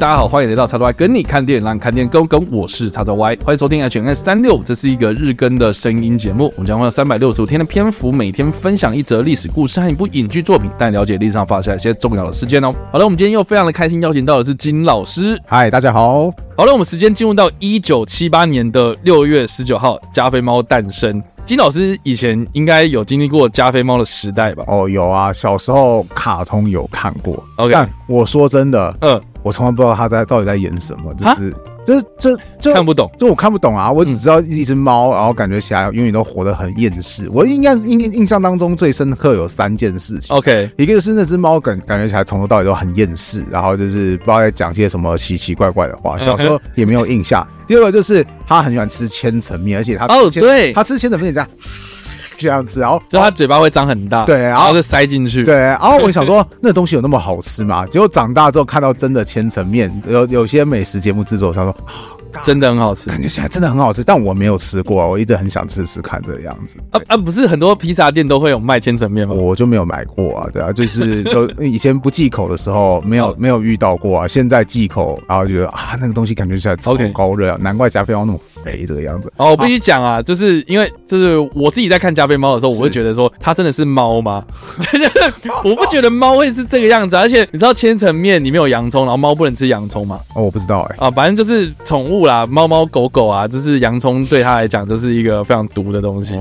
大家好，欢迎来到叉叉 Y 跟你看电影，让你看电影更跟。我是叉叉 Y，欢迎收听 HNS 三六，这是一个日更的声音节目。我们将会有三百六十五天的篇幅，每天分享一则历史故事和一部影剧作品，带你了解历史上发生一些重要的事件哦。好了，我们今天又非常的开心，邀请到的是金老师。嗨，大家好。好了，我们时间进入到一九七八年的六月十九号，加菲猫诞生。金老师以前应该有经历过加菲猫的时代吧？哦，有啊，小时候卡通有看过。OK，但我说真的，嗯，我从来不知道他在到底在演什么，就是。就就就看不懂，就我看不懂啊！我只知道一只猫，然后感觉起来永远都活得很厌世。我应该印印象当中最深刻有三件事情。OK，一个就是那只猫感感觉起来从头到尾都很厌世，然后就是不知道在讲些什么奇奇怪怪的话。小时候也没有印象。第二个就是他很喜欢吃千层面，而且他哦对，他吃千层面这样。这样子，然后就他嘴巴会张很大，对，然后就塞进去，对，然后我想说 那东西有那么好吃吗？结果长大之后看到真的千层面，有有些美食节目制作，我想说。真的很好吃，感觉起来真的很好吃，但我没有吃过，我一直很想吃吃看这个样子。啊啊，不是很多披萨店都会有卖千层面吗？我就没有买过啊，对啊，就是就以前不忌口的时候没有没有遇到过啊，现在忌口，然后觉得啊那个东西感觉起来超高热啊.难怪加菲猫那么肥这个样子。哦，我必须讲啊，就是因为就是我自己在看加菲猫的时候，我会觉得说它真的是猫吗？我不觉得猫会是这个样子，而且你知道千层面里面有洋葱，然后猫不能吃洋葱吗？哦，我不知道哎、欸。啊，反正就是宠物。啦，猫猫狗狗啊，就是洋葱对它来讲就是一个非常毒的东西，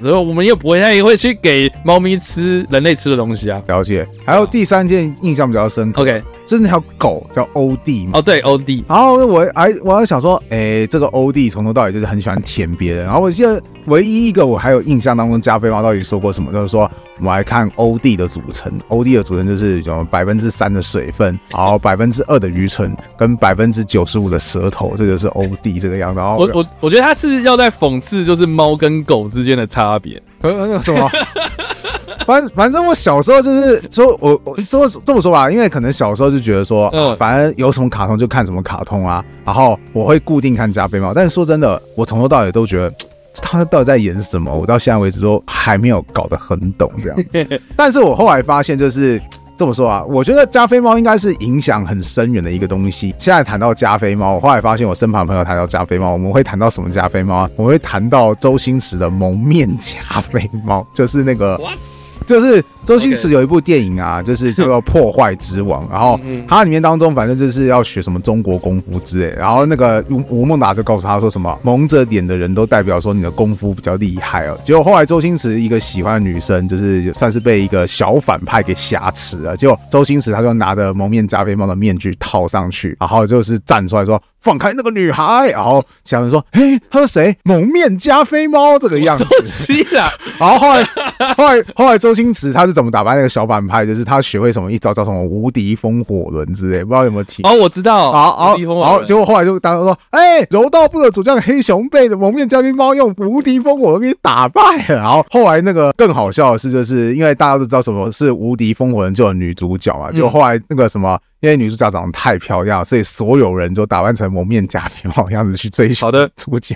然后我们又不会，它也会去给猫咪吃人类吃的东西啊。了解。还有第三件印象比较深刻，OK，就是那条狗叫欧弟嘛。哦，对，欧弟。然后我还我还想说，哎，这个欧弟从头到尾就是很喜欢舔别人。然后我记得唯一一个我还有印象当中，加菲猫到底说过什么，就是说。我们来看欧弟的组成，欧弟的组成就是有百分之三的水分，然后百分之二的愚蠢，跟百分之九十五的舌头，这就是欧弟这个样子。然后我我我觉得他是要在讽刺，就是猫跟狗之间的差别。呃，什么？反反正我小时候就是说，我我这么这么说吧，因为可能小时候就觉得说，嗯，反正有什么卡通就看什么卡通啊，然后我会固定看加菲猫。但是说真的，我从头到尾都觉得。他到底在演什么？我到现在为止都还没有搞得很懂这样子。但是我后来发现，就是这么说啊，我觉得加菲猫应该是影响很深远的一个东西。现在谈到加菲猫，我后来发现我身旁朋友谈到加菲猫，我们会谈到什么加菲猫啊？我们会谈到周星驰的《蒙面加菲猫》，就是那个。就是周星驰有一部电影啊，就是叫做《破坏之王》，然后它里面当中反正就是要学什么中国功夫之类，然后那个吴吴孟达就告诉他说什么蒙着脸的人都代表说你的功夫比较厉害哦。结果后来周星驰一个喜欢的女生，就是算是被一个小反派给挟持了，结果周星驰他就拿着蒙面加菲猫的面具套上去，然后就是站出来说。放开那个女孩，然后小人说：“嘿，他说谁？蒙面加菲猫这个样子。”然后后来，后来，后来，周星驰他是怎么打败那个小反派？就是他学会什么一招叫什么无敌风火轮之类，不知道有没有听？哦，我知道。好好，然后结果后来就大家说：“哎，柔道部的主将黑熊被蒙面嘉宾猫用无敌风火轮给你打败了。”然后后来那个更好笑的是，就是因为大家都知道什么是无敌风火轮，就有女主角嘛。就后来那个什么。因为女主角长得太漂亮，所以所有人都打扮成蒙面加菲猫样子去追求。好的，主角。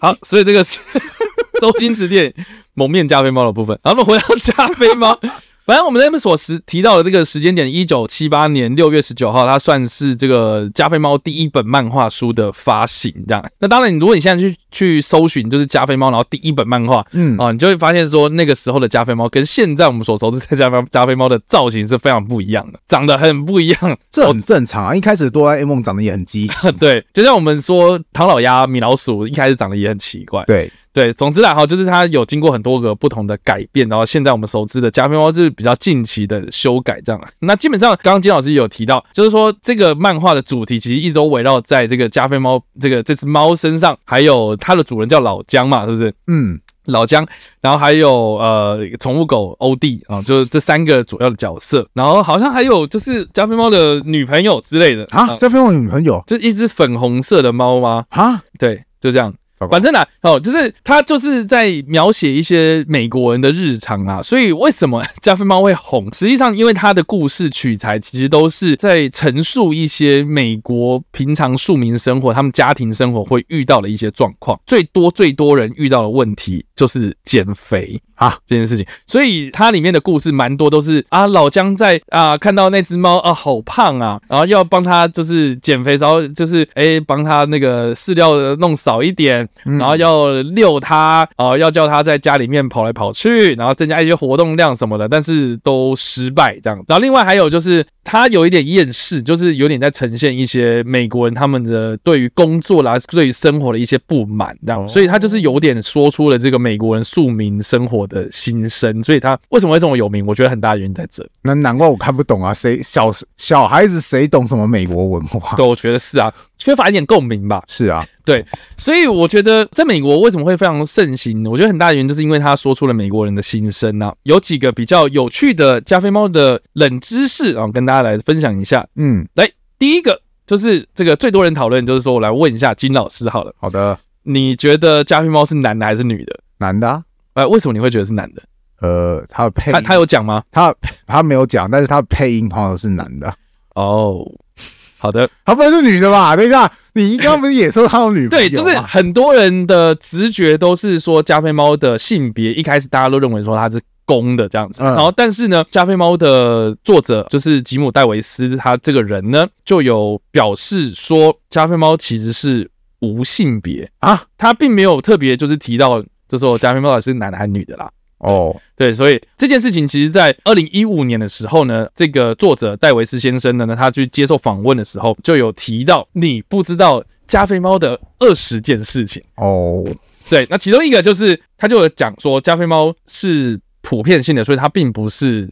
好，所以这个是 周星驰电影《蒙面加菲猫》的部分。然后我们回到加菲猫。反正我们在那边所时提到的这个时间点，一九七八年六月十九号，它算是这个加菲猫第一本漫画书的发行，这样。那当然，你如果你现在去去搜寻，就是加菲猫，然后第一本漫画，嗯啊，你就会发现说，那个时候的加菲猫跟现在我们所熟知的加菲加菲猫的造型是非常不一样的，长得很不一样，这很正常啊。一开始哆啦 A 梦长得也很畸形，对，就像我们说唐老鸭、米老鼠一开始长得也很奇怪，对。对，总之啦，哈，就是它有经过很多个不同的改变，然后现在我们熟知的加菲猫就是比较近期的修改，这样。那基本上，刚刚金老师有提到，就是说这个漫画的主题其实一直都围绕在这个加菲猫这个这只猫身上，还有它的主人叫老姜嘛，是不是？嗯，老姜，然后还有呃宠物狗欧弟啊，就是这三个主要的角色，然后好像还有就是加菲猫的女朋友之类的啊，加菲猫女朋友就一只粉红色的猫吗？啊，对，就这样。反正呢、啊，哦，就是他就是在描写一些美国人的日常啊，所以为什么加菲猫会红？实际上，因为他的故事取材其实都是在陈述一些美国平常庶民生活、他们家庭生活会遇到的一些状况。最多最多人遇到的问题就是减肥啊这件事情，所以它里面的故事蛮多都是啊，老姜在啊看到那只猫啊好胖啊，然后要帮他就是减肥，然后就是哎帮他那个饲料弄少一点。然后要遛它，啊，要叫它在家里面跑来跑去，然后增加一些活动量什么的，但是都失败这样。然后另外还有就是，他有一点厌世，就是有点在呈现一些美国人他们的对于工作啦、对于生活的一些不满，这样。所以他就是有点说出了这个美国人庶民生活的心声。所以他为什么会这么有名？我觉得很大的原因在这。那难怪我看不懂啊，谁小小孩子谁懂什么美国文化？对，我觉得是啊。缺乏一点共鸣吧？是啊，对，所以我觉得在美国为什么会非常盛行？我觉得很大的原因就是因为他说出了美国人的心声啊。有几个比较有趣的加菲猫的冷知识啊，跟大家来分享一下。嗯，来，第一个就是这个最多人讨论，就是说我来问一下金老师好了。好的，你觉得加菲猫是男的还是女的？男的啊。哎，为什么你会觉得是男的？呃，他的配他他有讲吗？他他没有讲，但是他的配音好像是男的。哦。好的，他不能是女的吧？等一下，你刚刚不是也说他有女朋友？对，就是很多人的直觉都是说加菲猫的性别，一开始大家都认为说它是公的这样子。然后，但是呢，加菲猫的作者就是吉姆戴维斯，他这个人呢就有表示说，加菲猫其实是无性别啊，他并没有特别就是提到，就说加菲猫是男的还是女的啦。哦，对，所以这件事情其实，在二零一五年的时候呢，这个作者戴维斯先生呢，他去接受访问的时候，就有提到你不知道加菲猫的二十件事情哦。对，那其中一个就是，他就有讲说，加菲猫是普遍性的，所以它并不是。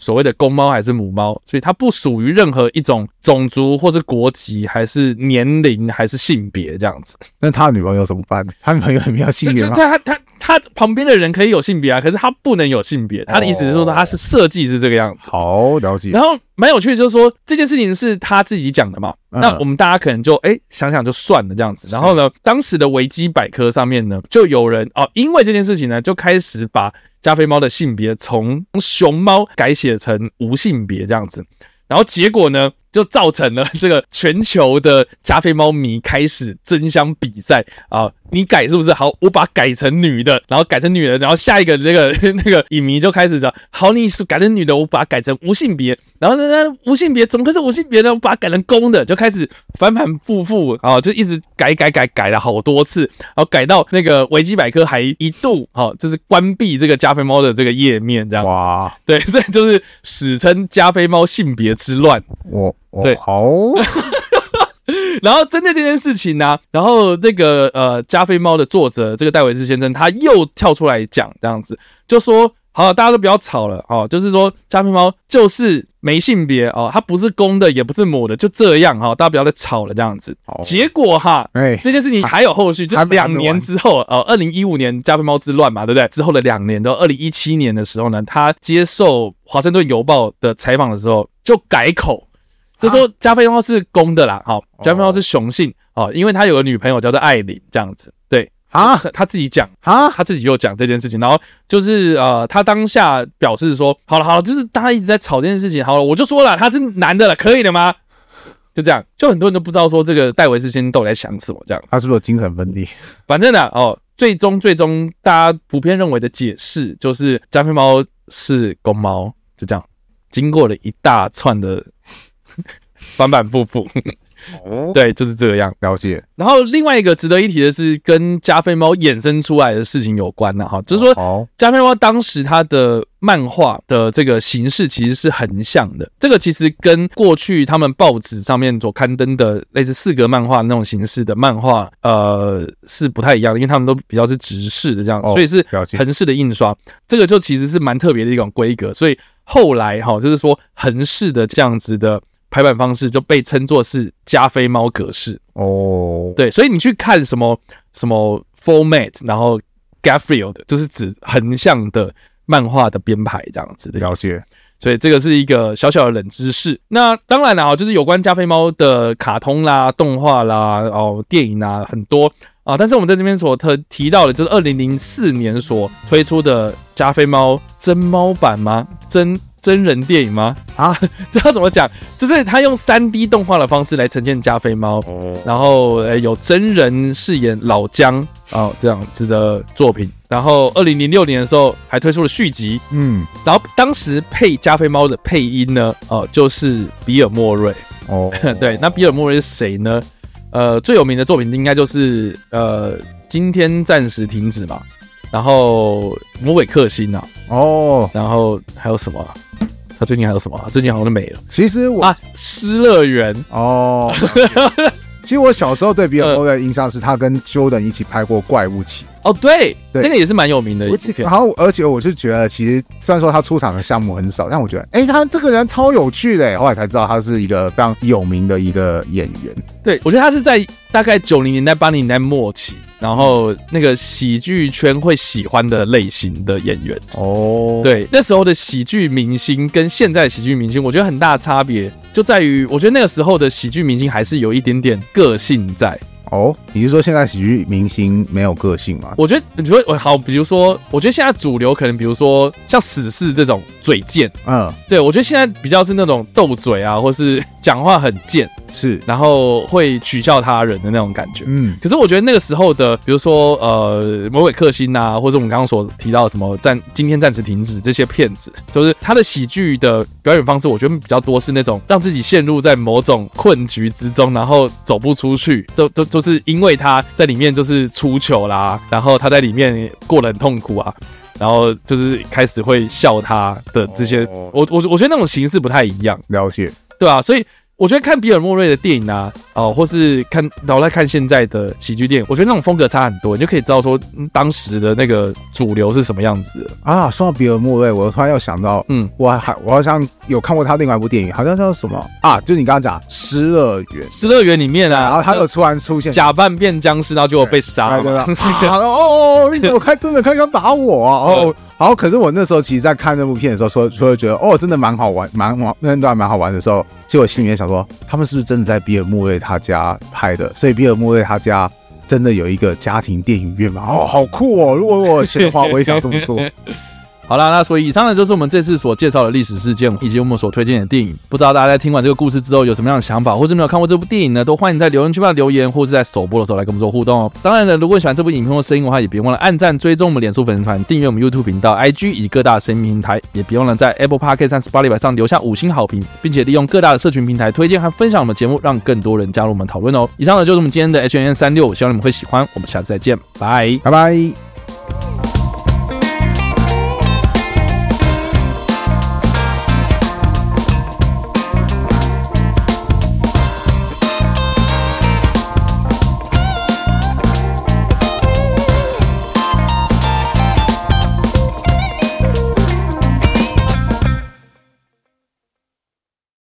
所谓的公猫还是母猫，所以它不属于任何一种种族，或是国籍，还是年龄，还是性别这样子。那他的女朋友怎么办？他女朋友有没有性别吗？他他他旁边的人可以有性别啊，可是他不能有性别。他的意思是说，他是设计是这个样子。好了解。然后蛮有趣的，就是说这件事情是他自己讲的嘛。那我们大家可能就哎、欸、想想就算了这样子。然后呢，当时的维基百科上面呢，就有人哦，因为这件事情呢，就开始把。加菲猫的性别从熊猫改写成无性别这样子，然后结果呢，就造成了这个全球的加菲猫迷开始争相比赛啊。你改是不是好？我把它改成女的，然后改成女的，然后下一个那个 那个影迷就开始讲：好，你是改成女的，我把它改成无性别。然后呢，那无性别怎么会是无性别呢？我把它改成公的，就开始反反复复啊，就一直改改改改了好多次，然后改到那个维基百科还一度啊，就是关闭这个加菲猫的这个页面这样子。哇，对，所以就是史称加菲猫性别之乱。我，对，好。然后针对这件事情呢、啊，然后那个呃加菲猫的作者这个戴维斯先生他又跳出来讲这样子，就说好，大家都不要吵了哦，就是说加菲猫就是没性别哦，它不是公的也不是母的，就这样哈，大家不要再吵了这样子。结果哈，哎，这件事情还有后续，就两年之后哦，二零一五年加菲猫之乱嘛，对不对？之后的两年到二零一七年的时候呢，他接受华盛顿邮报的采访的时候就改口。就说加菲猫是公的啦，好，加菲猫是雄性哦，因为他有个女朋友叫做艾琳，这样子，对啊，他自己讲啊，他自己又讲这件事情，然后就是呃，他当下表示说，好了好了，就是大家一直在吵这件事情，好了，我就说了，他是男的了，可以了吗？就这样，就很多人都不知道说这个戴维斯先生到底在想什么，这样，他是不是有精神分裂？反正呢，哦，最终最终大家普遍认为的解释就是加菲猫是公猫，就这样，经过了一大串的。反反复复，对，就是这样了解。然后另外一个值得一提的是，跟加菲猫衍生出来的事情有关的哈，就是说，加菲猫当时它的漫画的这个形式其实是横向的，这个其实跟过去他们报纸上面所刊登的类似四格漫画那种形式的漫画，呃，是不太一样的，因为他们都比较是直视的这样，所以是横式的印刷，这个就其实是蛮特别的一种规格，所以后来哈，就是说横式的这样子的。排版方式就被称作是加菲猫格式哦，对，所以你去看什么什么 format，然后 Gaffield，就是指横向的漫画的编排这样子的了解。所以这个是一个小小的冷知识。那当然了啊，就是有关加菲猫的卡通啦、动画啦、哦电影啊很多啊，但是我们在这边所特提到的，就是二零零四年所推出的加菲猫真猫版吗？真真人电影吗？啊，这要怎么讲？就是他用三 D 动画的方式来呈现加菲猫，然后呃有真人饰演老姜啊这样子的作品。然后，二零零六年的时候还推出了续集，嗯，然后当时配加菲猫的配音呢，哦、呃，就是比尔莫瑞，哦，对，那比尔莫瑞是谁呢？呃，最有名的作品应该就是呃，今天暂时停止嘛，然后魔鬼克星啊，哦，然后还有什么？他最近还有什么？最近好像都没了。其实我啊，失乐园哦。其实我小时候对比尔莫瑞的印象是他跟 Jordan 一起拍过《怪物起》哦，对，对，那个也是蛮有名的。然后，而且我就觉得，其实虽然说他出场的项目很少，但我觉得，哎，他这个人超有趣的。后来才知道他是一个非常有名的一个演员。对，我觉得他是在大概九零年代、八零年代末期。然后那个喜剧圈会喜欢的类型的演员哦，对，那时候的喜剧明星跟现在的喜剧明星，我觉得很大差别就在于，我觉得那个时候的喜剧明星还是有一点点个性在。哦，你是说现在喜剧明星没有个性吗？我觉得，你说我好，比如说，我觉得现在主流可能，比如说像死侍这种嘴贱，嗯，对，我觉得现在比较是那种斗嘴啊，或是 讲话很贱，是，然后会取笑他人的那种感觉，嗯。可是我觉得那个时候的，比如说呃，魔鬼克星啊，或者我们刚刚所提到的什么暂今天暂时停止这些骗子，就是他的喜剧的表演方式，我觉得比较多是那种让自己陷入在某种困局之中，然后走不出去，都都都。都是因为他在里面就是出糗啦，然后他在里面过得很痛苦啊，然后就是开始会笑他的这些，我我我觉得那种形式不太一样，了解，对啊，所以。我觉得看比尔莫瑞的电影啊，哦，或是看然后来看现在的喜剧电影，我觉得那种风格差很多，你就可以知道说当时的那个主流是什么样子啊。说到比尔莫瑞，我突然又想到，嗯，我还我好像有看过他另外一部电影，好像叫什么啊？就是你刚刚讲《失乐园》，《失乐园》里面啊，然后他又突然出现，假扮变僵尸，然后结果被杀了。哦哦，你怎么开？真的开枪打我啊？哦。好，可是我那时候其实，在看那部片的时候，说说觉得哦，真的蛮好玩，蛮玩那段蛮好玩的时候，其实我心里面想说，他们是不是真的在比尔莫瑞他家拍的？所以比尔莫瑞他家真的有一个家庭电影院吗？哦，好酷哦！如果我有钱的话，我也想这么做。好啦，那所以以上呢就是我们这次所介绍的历史事件以及我们所推荐的电影。不知道大家在听完这个故事之后有什么样的想法，或是没有看过这部电影呢？都欢迎在留言区帮留言，或是在首播的时候来跟我们做互动哦。当然了，如果喜欢这部影片或声音的话，也别忘了按赞、追踪我们脸书粉丝团、订阅我们 YouTube 频道、IG 以及各大声音平台，也别忘了在 Apple Podcast 和 Spotify 上留下五星好评，并且利用各大的社群平台推荐和分享我们节目，让更多人加入我们讨论哦。以上呢就是我们今天的 H&M 365，希望你们会喜欢。我们下次再见，拜拜拜。